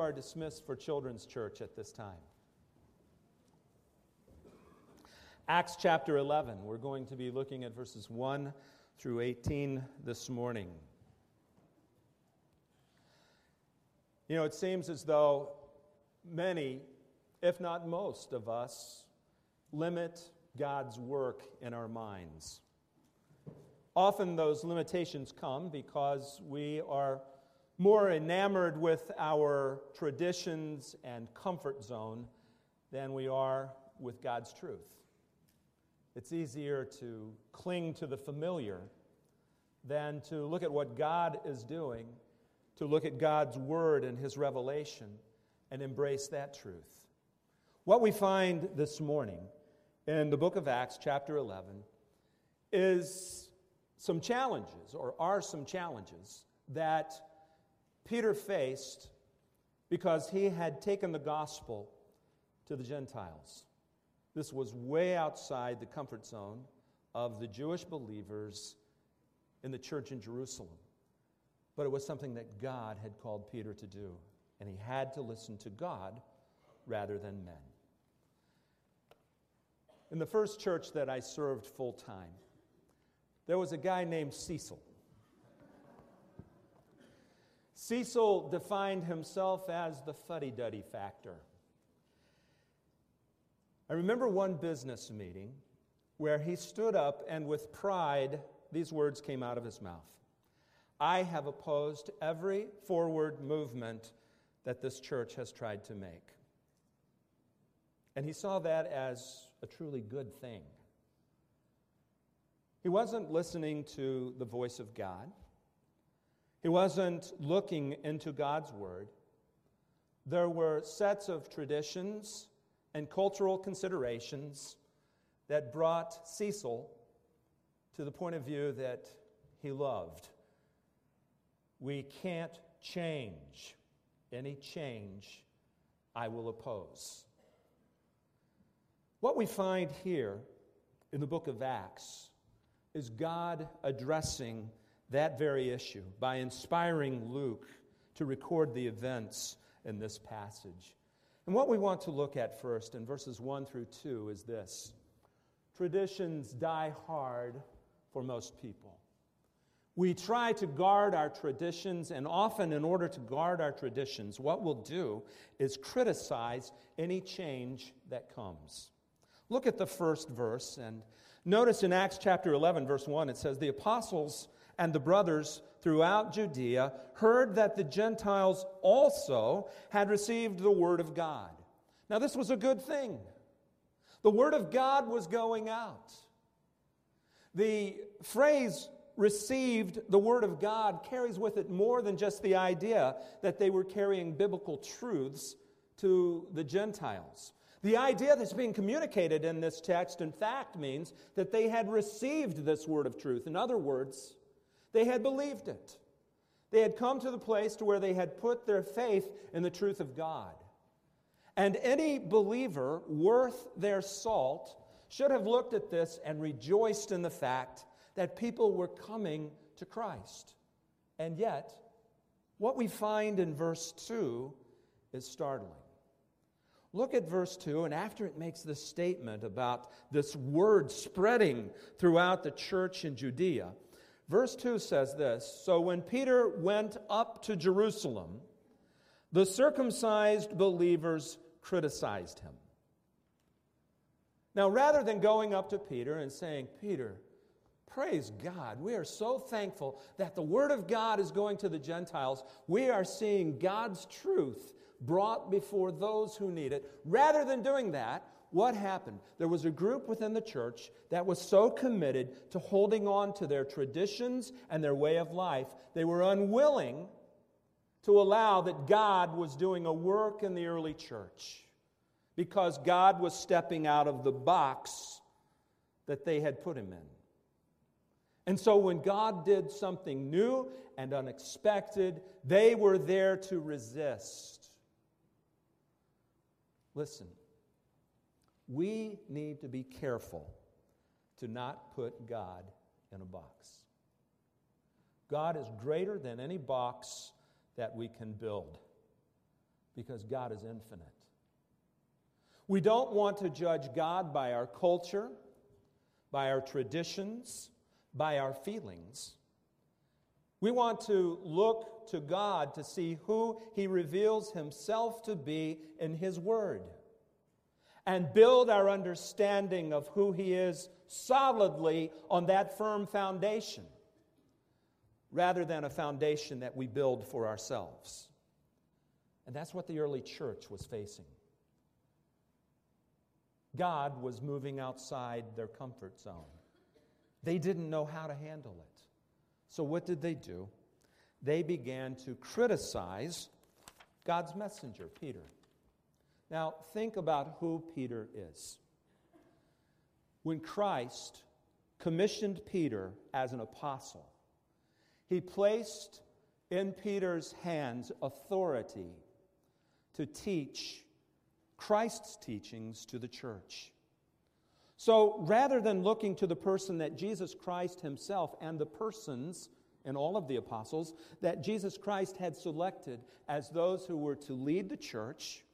are dismissed for Children's Church at this time. Acts chapter 11. We're going to be looking at verses 1 through 18 this morning. You know, it seems as though many, if not most of us, limit God's work in our minds. Often those limitations come because we are more enamored with our traditions and comfort zone than we are with God's truth. It's easier to cling to the familiar than to look at what God is doing, to look at God's word and his revelation and embrace that truth. What we find this morning in the book of Acts, chapter 11, is some challenges, or are some challenges, that Peter faced because he had taken the gospel to the Gentiles. This was way outside the comfort zone of the Jewish believers in the church in Jerusalem. But it was something that God had called Peter to do, and he had to listen to God rather than men. In the first church that I served full time, there was a guy named Cecil. Cecil defined himself as the fuddy duddy factor. I remember one business meeting where he stood up and with pride, these words came out of his mouth I have opposed every forward movement that this church has tried to make. And he saw that as a truly good thing. He wasn't listening to the voice of God, he wasn't looking into God's word. There were sets of traditions and cultural considerations that brought Cecil to the point of view that he loved. We can't change. Any change I will oppose. What we find here in the book of Acts is God addressing that very issue by inspiring Luke to record the events in this passage. And what we want to look at first in verses 1 through 2 is this traditions die hard for most people. We try to guard our traditions, and often, in order to guard our traditions, what we'll do is criticize any change that comes. Look at the first verse and notice in Acts chapter 11, verse 1, it says, The apostles and the brothers throughout Judea heard that the Gentiles also had received the word of God. Now, this was a good thing. The word of God was going out. The phrase received the word of God carries with it more than just the idea that they were carrying biblical truths to the Gentiles. The idea that's being communicated in this text, in fact, means that they had received this word of truth. In other words, they had believed it. They had come to the place to where they had put their faith in the truth of God. And any believer worth their salt should have looked at this and rejoiced in the fact that people were coming to Christ. And yet, what we find in verse 2 is startling. Look at verse 2, and after it makes this statement about this word spreading throughout the church in Judea, verse 2 says this So when Peter went up to Jerusalem, the circumcised believers criticized him. Now, rather than going up to Peter and saying, Peter, praise God, we are so thankful that the Word of God is going to the Gentiles, we are seeing God's truth brought before those who need it. Rather than doing that, what happened? There was a group within the church that was so committed to holding on to their traditions and their way of life, they were unwilling to allow that God was doing a work in the early church because God was stepping out of the box that they had put him in. And so when God did something new and unexpected, they were there to resist. Listen, we need to be careful to not put God in a box. God is greater than any box that we can build because God is infinite. We don't want to judge God by our culture, by our traditions, by our feelings. We want to look to God to see who He reveals Himself to be in His Word and build our understanding of who He is solidly on that firm foundation rather than a foundation that we build for ourselves. And that's what the early church was facing. God was moving outside their comfort zone. They didn't know how to handle it. So, what did they do? They began to criticize God's messenger, Peter. Now, think about who Peter is. When Christ commissioned Peter as an apostle, he placed in Peter's hands authority to teach Christ's teachings to the church. So rather than looking to the person that Jesus Christ himself and the persons and all of the apostles that Jesus Christ had selected as those who were to lead the church,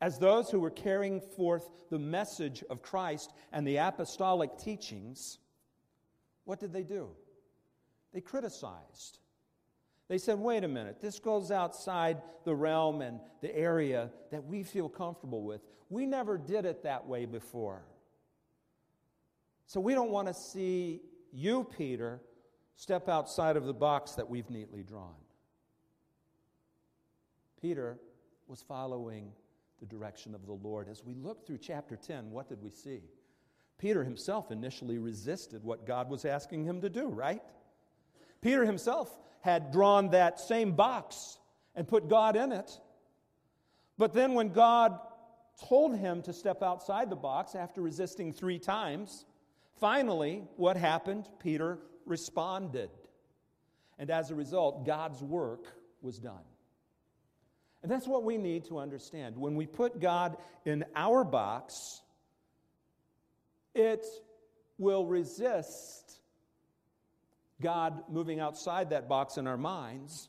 as those who were carrying forth the message of Christ and the apostolic teachings, what did they do? They criticized. They said, wait a minute, this goes outside the realm and the area that we feel comfortable with. We never did it that way before. So we don't want to see you, Peter, step outside of the box that we've neatly drawn. Peter was following the direction of the Lord. As we look through chapter 10, what did we see? Peter himself initially resisted what God was asking him to do, right? Peter himself had drawn that same box and put God in it. But then, when God told him to step outside the box after resisting three times, finally, what happened? Peter responded. And as a result, God's work was done. And that's what we need to understand. When we put God in our box, it will resist God moving outside that box in our minds,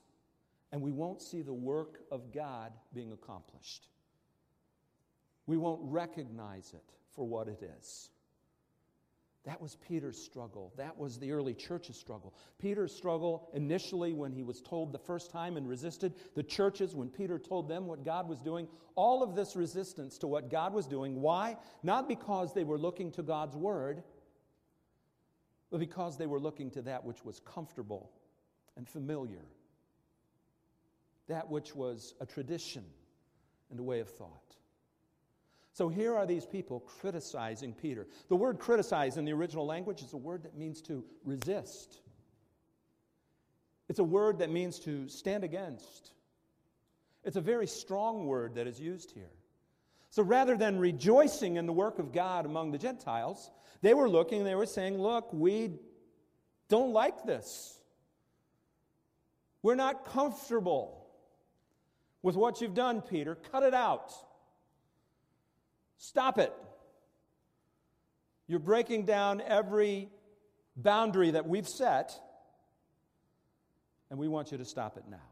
and we won't see the work of God being accomplished. We won't recognize it for what it is. That was Peter's struggle. That was the early church's struggle. Peter's struggle initially when he was told the first time and resisted, the churches when Peter told them what God was doing, all of this resistance to what God was doing. Why? Not because they were looking to God's word, but because they were looking to that which was comfortable and familiar, that which was a tradition and a way of thought. So here are these people criticizing Peter. The word criticize in the original language is a word that means to resist. It's a word that means to stand against. It's a very strong word that is used here. So rather than rejoicing in the work of God among the Gentiles, they were looking, they were saying, Look, we don't like this. We're not comfortable with what you've done, Peter. Cut it out. Stop it. You're breaking down every boundary that we've set, and we want you to stop it now.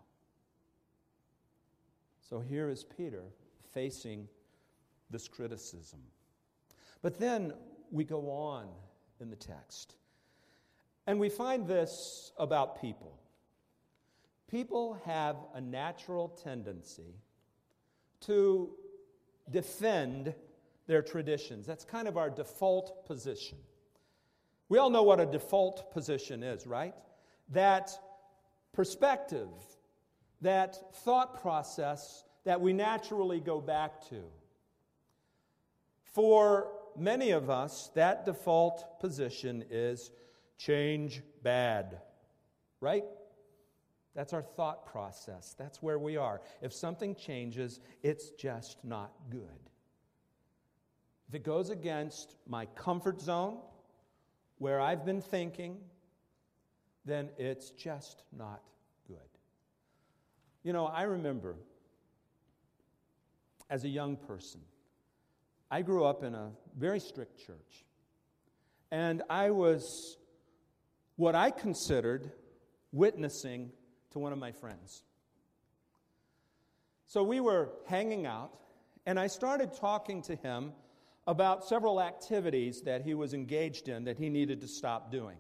So here is Peter facing this criticism. But then we go on in the text, and we find this about people. People have a natural tendency to defend their traditions. That's kind of our default position. We all know what a default position is, right? That perspective, that thought process that we naturally go back to. For many of us, that default position is change bad, right? That's our thought process. That's where we are. If something changes, it's just not good. If it goes against my comfort zone, where I've been thinking, then it's just not good. You know, I remember as a young person, I grew up in a very strict church. And I was what I considered witnessing to one of my friends. So we were hanging out, and I started talking to him about several activities that he was engaged in that he needed to stop doing.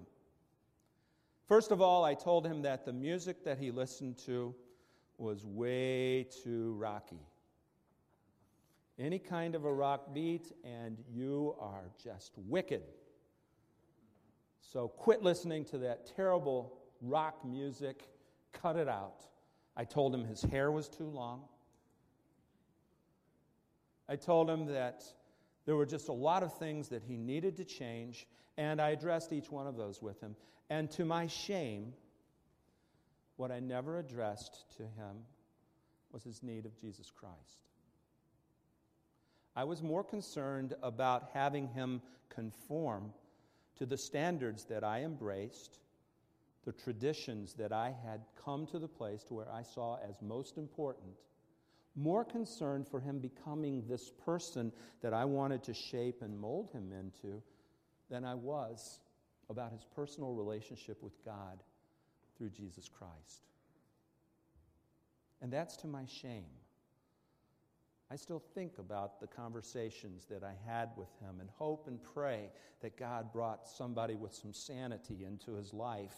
First of all, I told him that the music that he listened to was way too rocky. Any kind of a rock beat, and you are just wicked. So quit listening to that terrible rock music, cut it out. I told him his hair was too long. I told him that there were just a lot of things that he needed to change, and I addressed each one of those with him. And to my shame, what I never addressed to him was his need of Jesus Christ. I was more concerned about having him conform to the standards that I embraced, the traditions that I had come to the place to where I saw as most important, more concerned for him becoming this person that I wanted to shape and mold him into than I was about his personal relationship with God through Jesus Christ. And that's to my shame. I still think about the conversations that I had with him and hope and pray that God brought somebody with some sanity into his life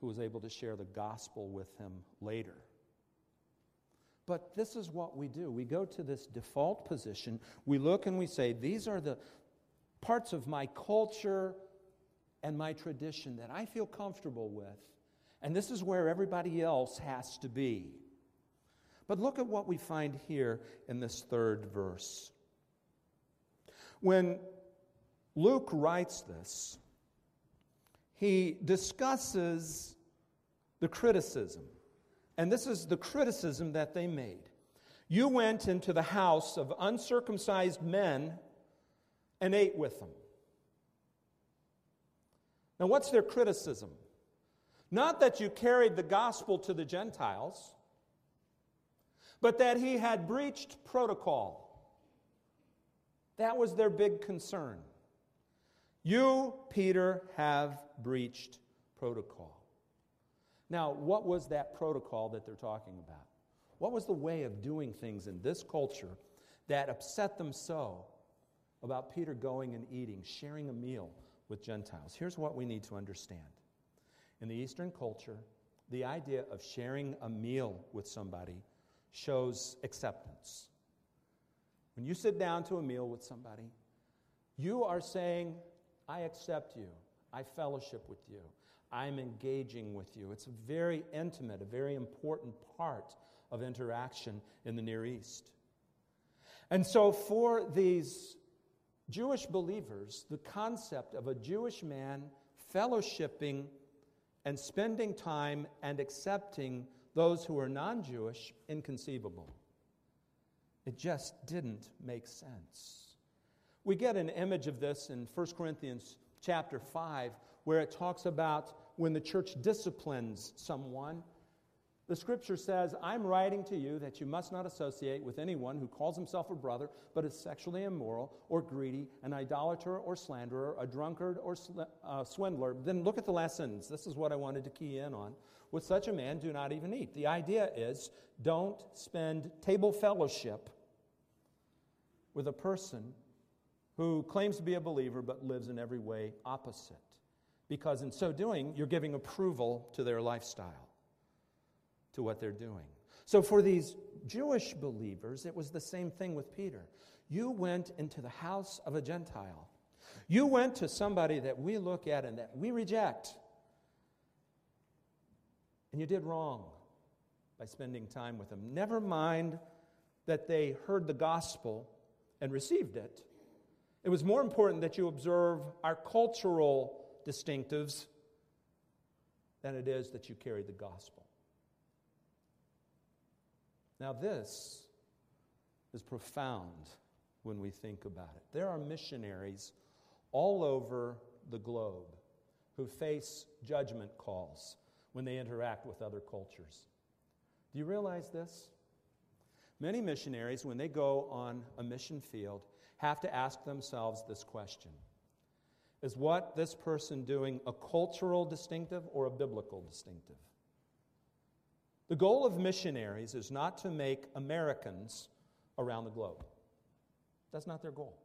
who was able to share the gospel with him later. But this is what we do. We go to this default position. We look and we say, These are the parts of my culture and my tradition that I feel comfortable with. And this is where everybody else has to be. But look at what we find here in this third verse. When Luke writes this, he discusses the criticism. And this is the criticism that they made. You went into the house of uncircumcised men and ate with them. Now, what's their criticism? Not that you carried the gospel to the Gentiles, but that he had breached protocol. That was their big concern. You, Peter, have breached protocol. Now, what was that protocol that they're talking about? What was the way of doing things in this culture that upset them so about Peter going and eating, sharing a meal with Gentiles? Here's what we need to understand. In the Eastern culture, the idea of sharing a meal with somebody shows acceptance. When you sit down to a meal with somebody, you are saying, I accept you, I fellowship with you, I'm engaging with you. It's a very intimate, a very important part of interaction in the Near East. And so, for these Jewish believers, the concept of a Jewish man fellowshipping and spending time and accepting those who are non Jewish inconceivable. It just didn't make sense. We get an image of this in 1 Corinthians chapter 5, where it talks about when the church disciplines someone the scripture says, I'm writing to you that you must not associate with anyone who calls himself a brother but is sexually immoral or greedy, an idolater or slanderer, a drunkard or sl- uh, swindler. Then look at the last sentence. This is what I wanted to key in on. With such a man, do not even eat. The idea is don't spend table fellowship with a person who claims to be a believer but lives in every way opposite. Because in so doing, you're giving approval to their lifestyle to what they're doing. So, for these Jewish believers, it was the same thing with Peter. You went into the house of a Gentile. You went to somebody that we look at and that we reject. And you did wrong by spending time with them. Never mind that they heard the gospel and received it. It was more important that you observe our cultural distinctives than it is that you carried the gospel. Now, this is profound when we think about it. There are missionaries all over the globe who face judgment calls when they interact with other cultures. Do you realize this? Many missionaries, when they go on a mission field, have to ask themselves this question Is what this person doing a cultural distinctive or a biblical distinctive? The goal of missionaries is not to make Americans around the globe. That's not their goal.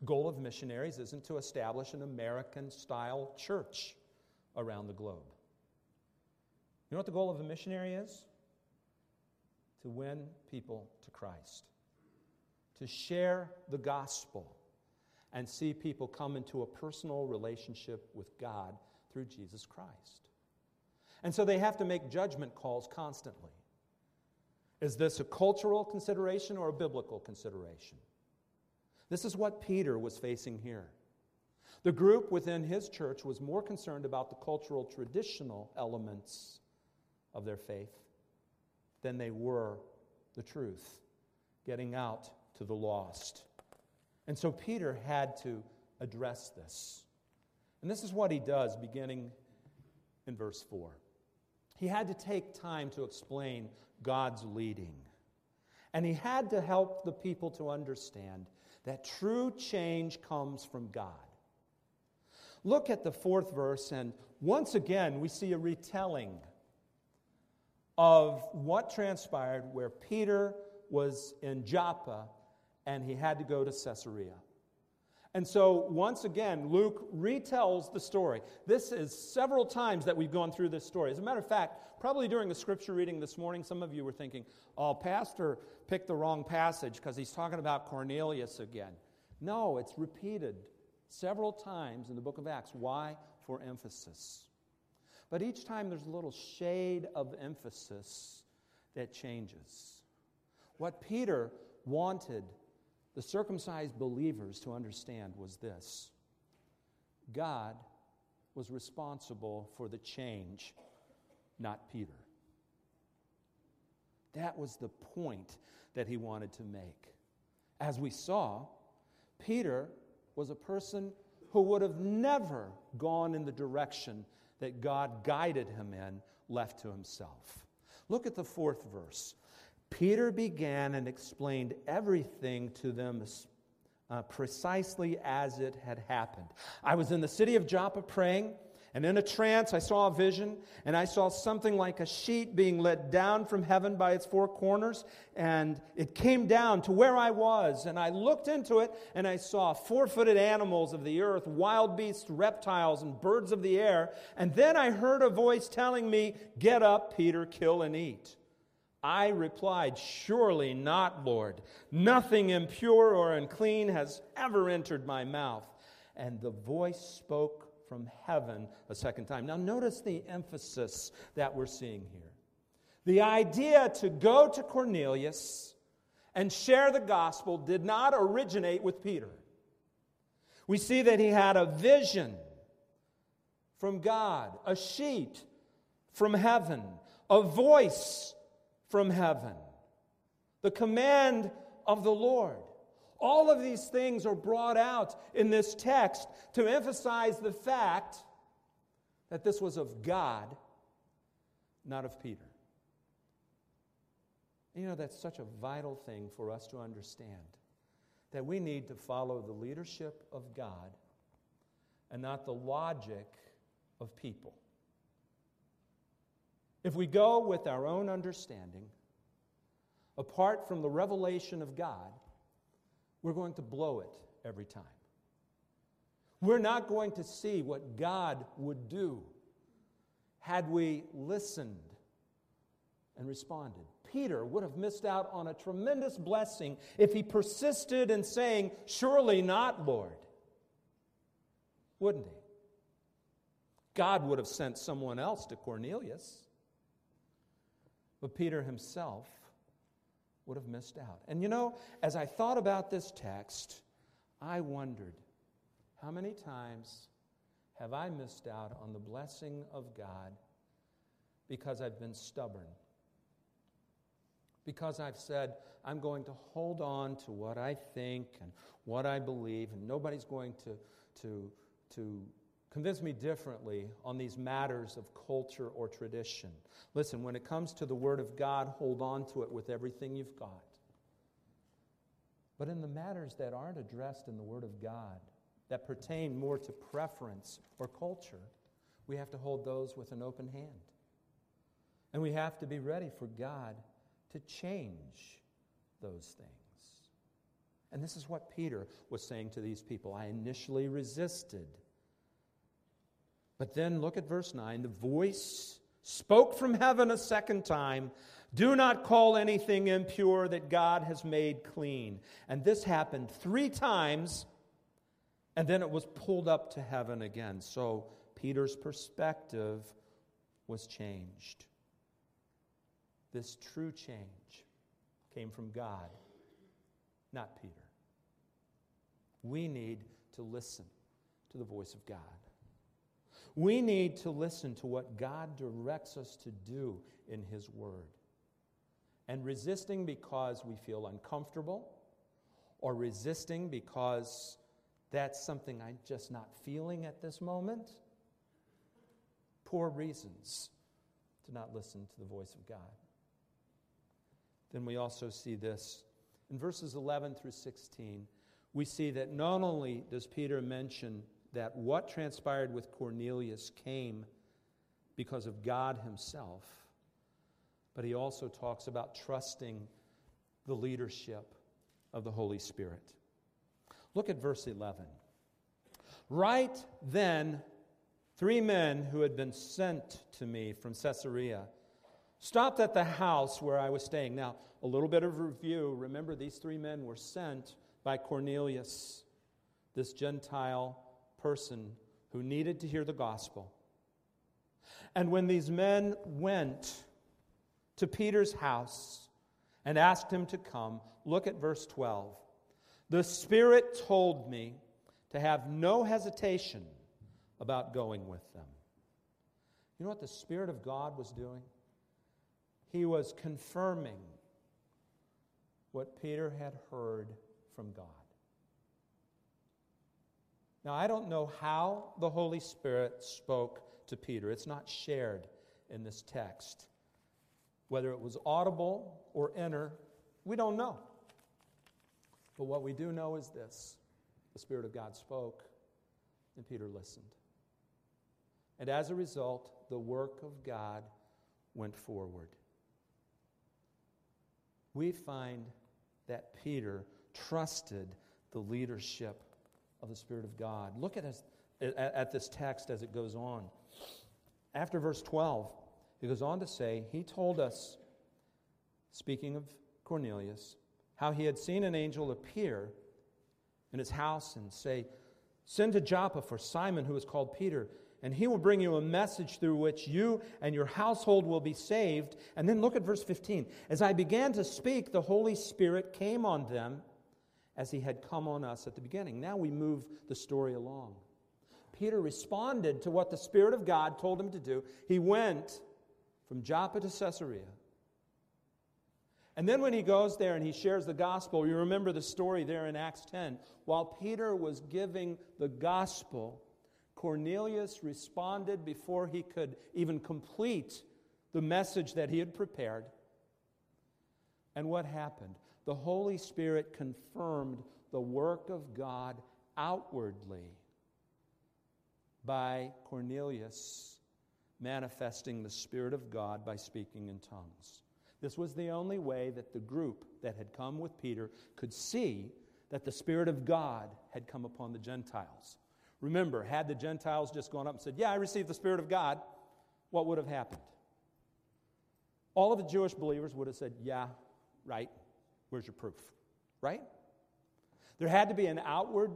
The goal of missionaries isn't to establish an American style church around the globe. You know what the goal of a missionary is? To win people to Christ, to share the gospel, and see people come into a personal relationship with God through Jesus Christ. And so they have to make judgment calls constantly. Is this a cultural consideration or a biblical consideration? This is what Peter was facing here. The group within his church was more concerned about the cultural traditional elements of their faith than they were the truth, getting out to the lost. And so Peter had to address this. And this is what he does beginning in verse 4. He had to take time to explain God's leading. And he had to help the people to understand that true change comes from God. Look at the fourth verse, and once again, we see a retelling of what transpired where Peter was in Joppa and he had to go to Caesarea. And so, once again, Luke retells the story. This is several times that we've gone through this story. As a matter of fact, probably during the scripture reading this morning, some of you were thinking, oh, Pastor picked the wrong passage because he's talking about Cornelius again. No, it's repeated several times in the book of Acts. Why? For emphasis. But each time there's a little shade of emphasis that changes. What Peter wanted the circumcised believers to understand was this God was responsible for the change, not Peter. That was the point that he wanted to make. As we saw, Peter was a person who would have never gone in the direction that God guided him in, left to himself. Look at the fourth verse. Peter began and explained everything to them uh, precisely as it had happened. I was in the city of Joppa praying, and in a trance I saw a vision, and I saw something like a sheet being let down from heaven by its four corners, and it came down to where I was. And I looked into it, and I saw four footed animals of the earth, wild beasts, reptiles, and birds of the air. And then I heard a voice telling me, Get up, Peter, kill and eat. I replied, Surely not, Lord. Nothing impure or unclean has ever entered my mouth. And the voice spoke from heaven a second time. Now, notice the emphasis that we're seeing here. The idea to go to Cornelius and share the gospel did not originate with Peter. We see that he had a vision from God, a sheet from heaven, a voice from heaven, the command of the Lord. All of these things are brought out in this text to emphasize the fact that this was of God, not of Peter. You know, that's such a vital thing for us to understand that we need to follow the leadership of God and not the logic of people. If we go with our own understanding, apart from the revelation of God, we're going to blow it every time. We're not going to see what God would do had we listened and responded. Peter would have missed out on a tremendous blessing if he persisted in saying, Surely not, Lord. Wouldn't he? God would have sent someone else to Cornelius. But Peter himself would have missed out. And you know, as I thought about this text, I wondered how many times have I missed out on the blessing of God because I've been stubborn? Because I've said, I'm going to hold on to what I think and what I believe, and nobody's going to, to, to convince me differently on these matters of culture or tradition. Listen, when it comes to the Word of God, hold on to it with everything you've got. But in the matters that aren't addressed in the Word of God, that pertain more to preference or culture, we have to hold those with an open hand. And we have to be ready for God to change those things. And this is what Peter was saying to these people. I initially resisted. But then look at verse 9. The voice spoke from heaven a second time Do not call anything impure that God has made clean. And this happened three times, and then it was pulled up to heaven again. So Peter's perspective was changed. This true change came from God, not Peter. We need to listen to the voice of God. We need to listen to what God directs us to do in His Word. And resisting because we feel uncomfortable, or resisting because that's something I'm just not feeling at this moment, poor reasons to not listen to the voice of God. Then we also see this in verses 11 through 16. We see that not only does Peter mention that what transpired with Cornelius came because of God Himself, but he also talks about trusting the leadership of the Holy Spirit. Look at verse 11. Right then, three men who had been sent to me from Caesarea stopped at the house where I was staying. Now, a little bit of review. Remember, these three men were sent by Cornelius, this Gentile person who needed to hear the gospel. And when these men went to Peter's house and asked him to come, look at verse 12. The Spirit told me to have no hesitation about going with them. You know what the Spirit of God was doing? He was confirming what Peter had heard from God. Now, I don't know how the Holy Spirit spoke to Peter. It's not shared in this text. Whether it was audible or inner, we don't know. But what we do know is this the Spirit of God spoke, and Peter listened. And as a result, the work of God went forward. We find that Peter trusted the leadership of the Spirit of God. Look at, us, at this text as it goes on. After verse 12, he goes on to say, He told us, speaking of Cornelius, how he had seen an angel appear in his house and say, Send to Joppa for Simon, who is called Peter, and he will bring you a message through which you and your household will be saved. And then look at verse 15. As I began to speak, the Holy Spirit came on them as he had come on us at the beginning. Now we move the story along. Peter responded to what the Spirit of God told him to do. He went from Joppa to Caesarea. And then when he goes there and he shares the gospel, you remember the story there in Acts 10. While Peter was giving the gospel, Cornelius responded before he could even complete the message that he had prepared. And what happened? The Holy Spirit confirmed the work of God outwardly by Cornelius manifesting the Spirit of God by speaking in tongues. This was the only way that the group that had come with Peter could see that the Spirit of God had come upon the Gentiles. Remember, had the Gentiles just gone up and said, Yeah, I received the Spirit of God, what would have happened? All of the Jewish believers would have said, Yeah, right. Where's your proof? Right? There had to be an outward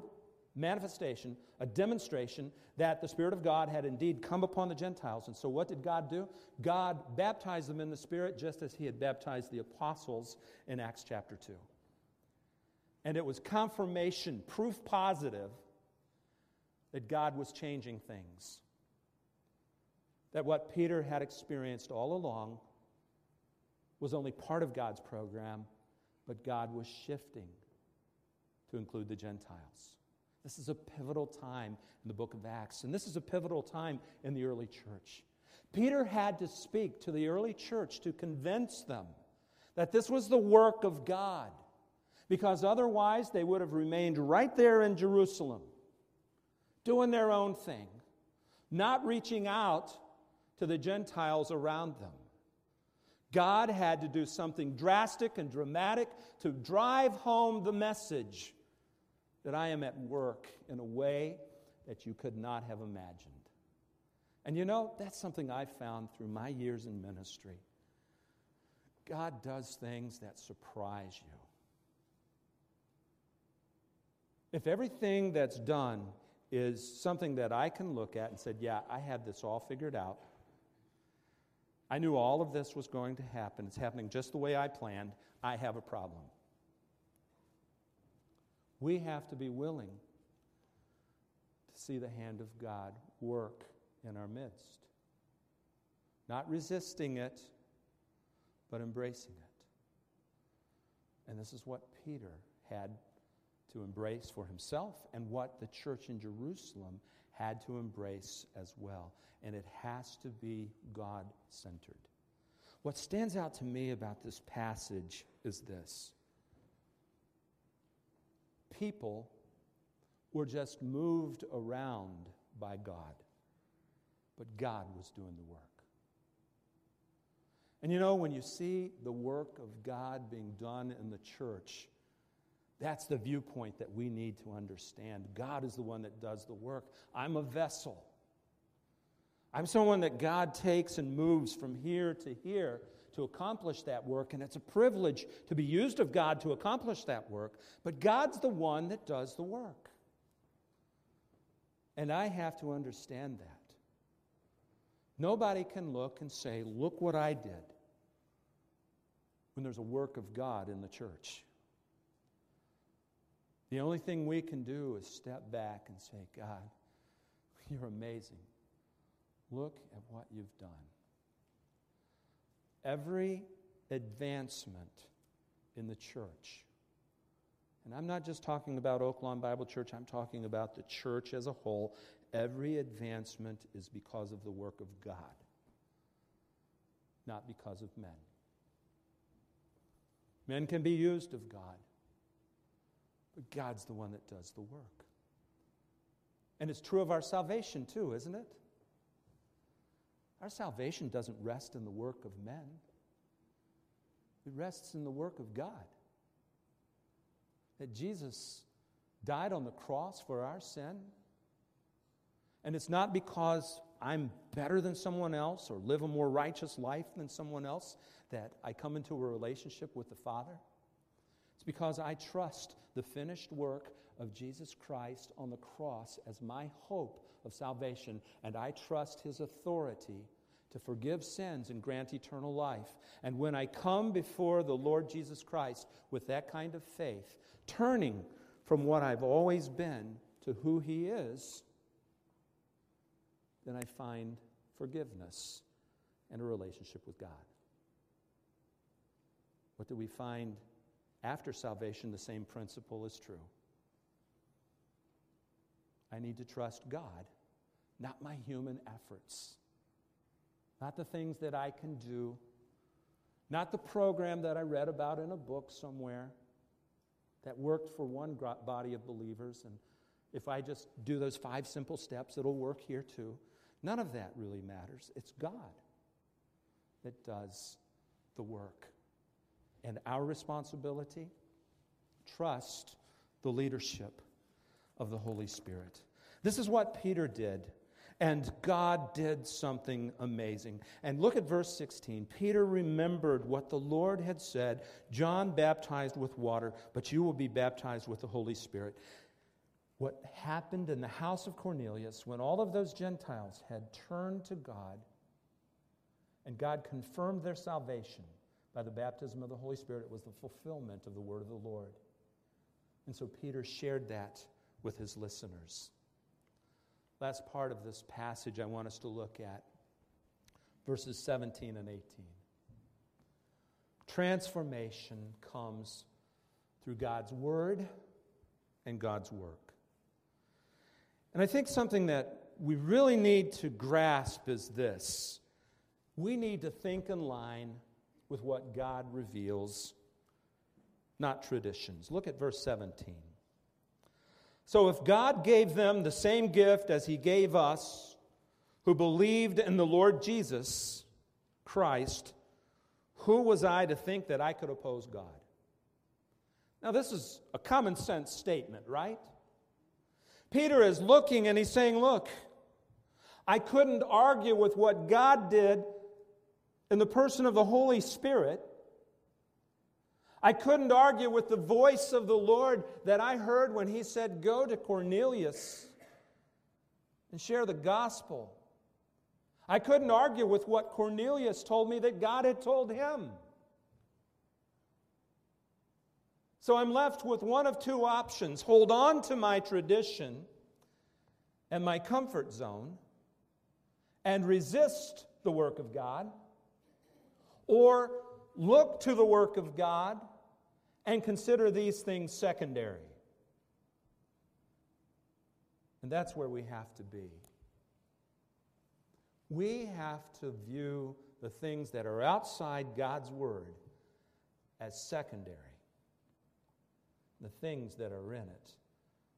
manifestation, a demonstration that the Spirit of God had indeed come upon the Gentiles. And so, what did God do? God baptized them in the Spirit just as He had baptized the apostles in Acts chapter 2. And it was confirmation, proof positive, that God was changing things. That what Peter had experienced all along was only part of God's program but God was shifting to include the Gentiles. This is a pivotal time in the book of Acts, and this is a pivotal time in the early church. Peter had to speak to the early church to convince them that this was the work of God, because otherwise they would have remained right there in Jerusalem, doing their own thing, not reaching out to the Gentiles around them. God had to do something drastic and dramatic to drive home the message that I am at work in a way that you could not have imagined. And you know, that's something I've found through my years in ministry. God does things that surprise you. If everything that's done is something that I can look at and said, yeah, I had this all figured out. I knew all of this was going to happen. It's happening just the way I planned. I have a problem. We have to be willing to see the hand of God work in our midst. Not resisting it, but embracing it. And this is what Peter had to embrace for himself and what the church in Jerusalem had to embrace as well. And it has to be God centered. What stands out to me about this passage is this people were just moved around by God, but God was doing the work. And you know, when you see the work of God being done in the church, that's the viewpoint that we need to understand. God is the one that does the work. I'm a vessel. I'm someone that God takes and moves from here to here to accomplish that work, and it's a privilege to be used of God to accomplish that work, but God's the one that does the work. And I have to understand that. Nobody can look and say, Look what I did, when there's a work of God in the church. The only thing we can do is step back and say, God, you're amazing. Look at what you've done. Every advancement in the church, and I'm not just talking about Oak Lawn Bible Church, I'm talking about the church as a whole. Every advancement is because of the work of God, not because of men. Men can be used of God, but God's the one that does the work. And it's true of our salvation, too, isn't it? Our salvation doesn't rest in the work of men, it rests in the work of God. That Jesus died on the cross for our sin. And it's not because I'm better than someone else or live a more righteous life than someone else that I come into a relationship with the Father because I trust the finished work of Jesus Christ on the cross as my hope of salvation, and I trust his authority to forgive sins and grant eternal life. And when I come before the Lord Jesus Christ with that kind of faith, turning from what I've always been to who he is, then I find forgiveness and a relationship with God. What do we find after salvation, the same principle is true. I need to trust God, not my human efforts, not the things that I can do, not the program that I read about in a book somewhere that worked for one body of believers. And if I just do those five simple steps, it'll work here too. None of that really matters. It's God that does the work and our responsibility? Trust the leadership of the Holy Spirit. This is what Peter did. And God did something amazing. And look at verse 16. Peter remembered what the Lord had said John baptized with water, but you will be baptized with the Holy Spirit. What happened in the house of Cornelius when all of those Gentiles had turned to God and God confirmed their salvation by the baptism of the Holy Spirit, it was the fulfillment of the word of the Lord. And so Peter shared that with his listeners. Last part of this passage I want us to look at verses 17 and 18. Transformation comes through God's word and God's work. And I think something that we really need to grasp is this we need to think in line with what God reveals, not traditions. Look at verse 17. So, if God gave them the same gift as He gave us, who believed in the Lord Jesus Christ, Who was I to think that I could oppose God? Now, this is a common sense statement, right? Peter is looking and he's saying, Look, I couldn't argue with what God did in the person of the Holy Spirit. I couldn't argue with the voice of the Lord that I heard when he said, Go to Cornelius and share the gospel. I couldn't argue with what Cornelius told me that God had told him. So I'm left with one of two options hold on to my tradition and my comfort zone and resist the work of God, or look to the work of God and consider these things secondary. And that's where we have to be. We have to view the things that are outside God's Word as secondary, the things that are in it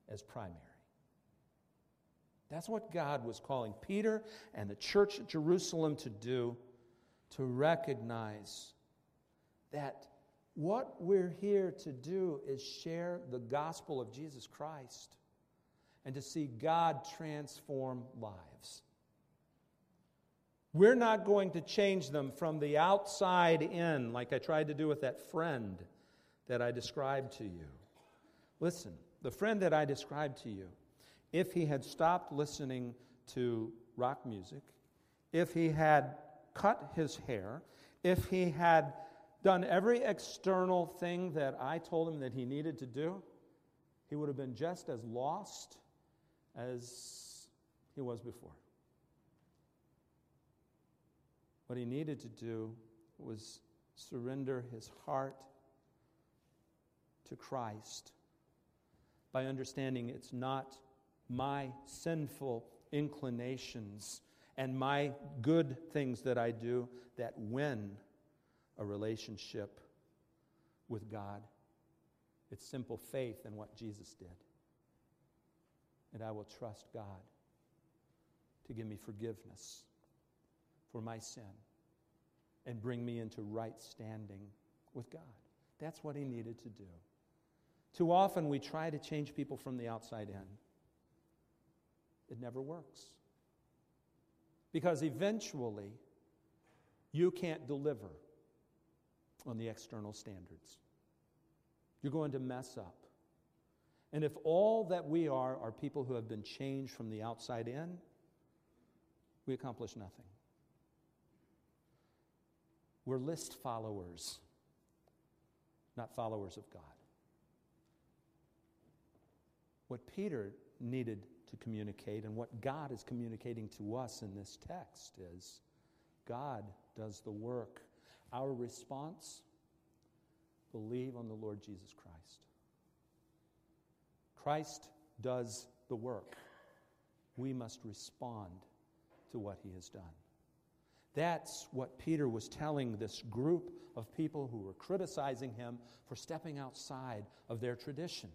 as primary. That's what God was calling Peter and the church at Jerusalem to do to recognize that what we're here to do is share the gospel of Jesus Christ and to see God transform lives. We're not going to change them from the outside in, like I tried to do with that friend that I described to you. Listen, the friend that I described to you, if he had stopped listening to rock music, if he had cut his hair, if he had done every external thing that I told him that he needed to do, he would have been just as lost as he was before. What he needed to do was surrender his heart to Christ by understanding it's not my sinful inclinations and my good things that I do that win a relationship with God. It's simple faith in what Jesus did. And I will trust God to give me forgiveness for my sin and bring me into right standing with God. That's what he needed to do. Too often we try to change people from the outside in. It never works. Because eventually, you can't deliver on the external standards. You're going to mess up. And if all that we are are people who have been changed from the outside in, we accomplish nothing. We're list followers, not followers of God. What Peter needed to communicate and what God is communicating to us in this text is God does the work. Our response believe on the Lord Jesus Christ. Christ does the work. We must respond to what he has done. That's what Peter was telling this group of people who were criticizing him for stepping outside of their tradition.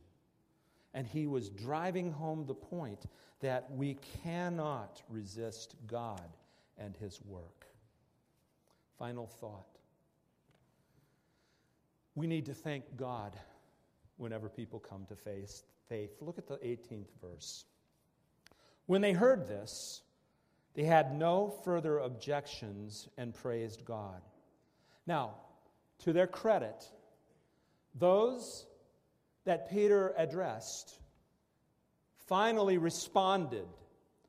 And he was driving home the point that we cannot resist God and his work. Final thought. We need to thank God whenever people come to faith. Look at the 18th verse. When they heard this, they had no further objections and praised God. Now, to their credit, those that Peter addressed finally responded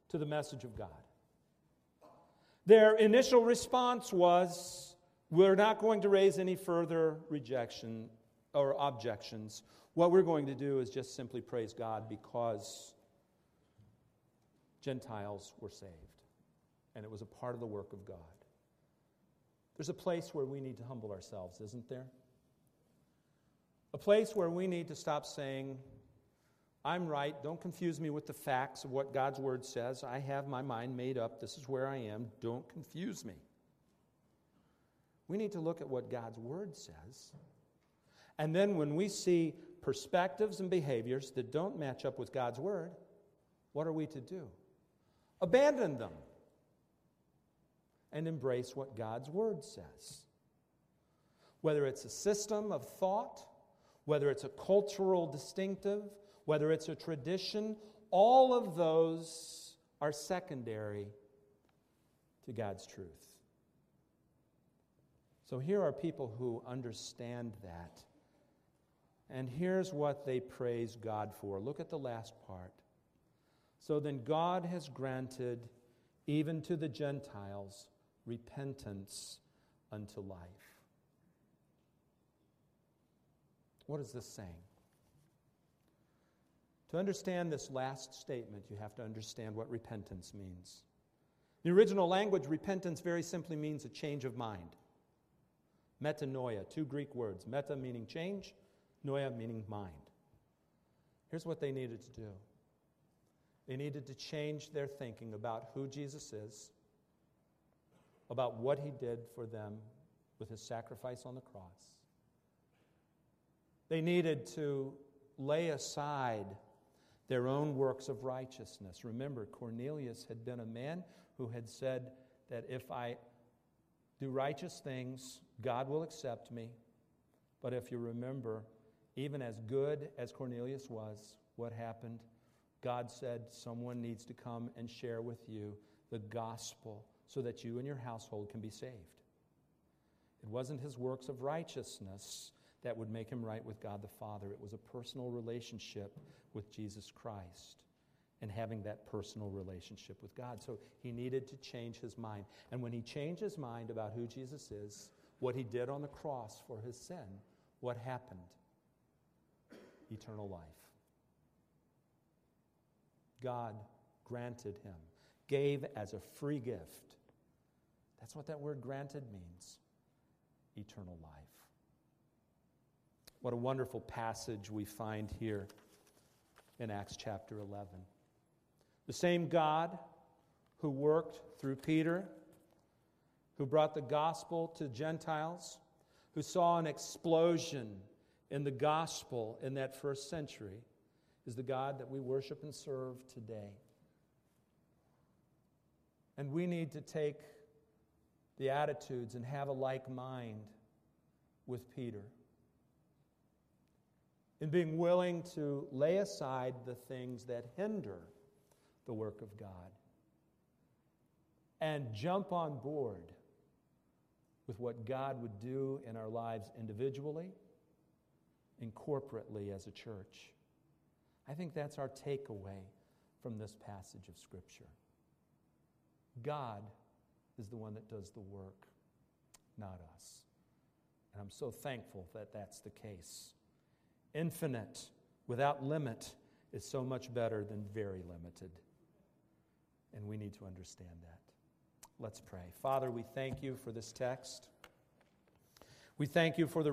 to the message of God. Their initial response was, We're not going to raise any further rejection or objections. What we're going to do is just simply praise God because Gentiles were saved. And it was a part of the work of God. There's a place where we need to humble ourselves, isn't there? A place where we need to stop saying, I'm right. Don't confuse me with the facts of what God's word says. I have my mind made up. This is where I am. Don't confuse me. We need to look at what God's word says. And then when we see perspectives and behaviors that don't match up with God's word, what are we to do? Abandon them and embrace what God's word says. whether it's a system of thought, whether it's a cultural distinctive, whether it's a tradition, all of those are secondary to God's truth. So here are people who understand that. And here's what they praise God for. Look at the last part. So then, God has granted even to the Gentiles repentance unto life. What is this saying? To understand this last statement, you have to understand what repentance means. The original language, repentance very simply means a change of mind. Metanoia, two Greek words. Meta meaning change, noia meaning mind. Here's what they needed to do they needed to change their thinking about who Jesus is, about what he did for them with his sacrifice on the cross. They needed to lay aside their own works of righteousness. Remember, Cornelius had been a man who had said that if I do righteous things, God will accept me. But if you remember, even as good as Cornelius was, what happened? God said, Someone needs to come and share with you the gospel so that you and your household can be saved. It wasn't his works of righteousness that would make him right with God the Father, it was a personal relationship with Jesus Christ and having that personal relationship with God. So he needed to change his mind. And when he changed his mind about who Jesus is, what he did on the cross for his sin, what happened? Eternal life. God granted him, gave as a free gift. That's what that word granted means eternal life. What a wonderful passage we find here in Acts chapter 11. The same God who worked through Peter, who brought the gospel to Gentiles, who saw an explosion in the gospel in that first century, is the God that we worship and serve today. And we need to take the attitudes and have a like mind with Peter. In being willing to lay aside the things that hinder the work of God and jump on board with what God would do in our lives individually and corporately as a church. I think that's our takeaway from this passage of Scripture. God is the one that does the work, not us. And I'm so thankful that that's the case. Infinite, without limit, is so much better than very limited. And we need to understand that. Let's pray. Father, we thank you for this text. We thank you for the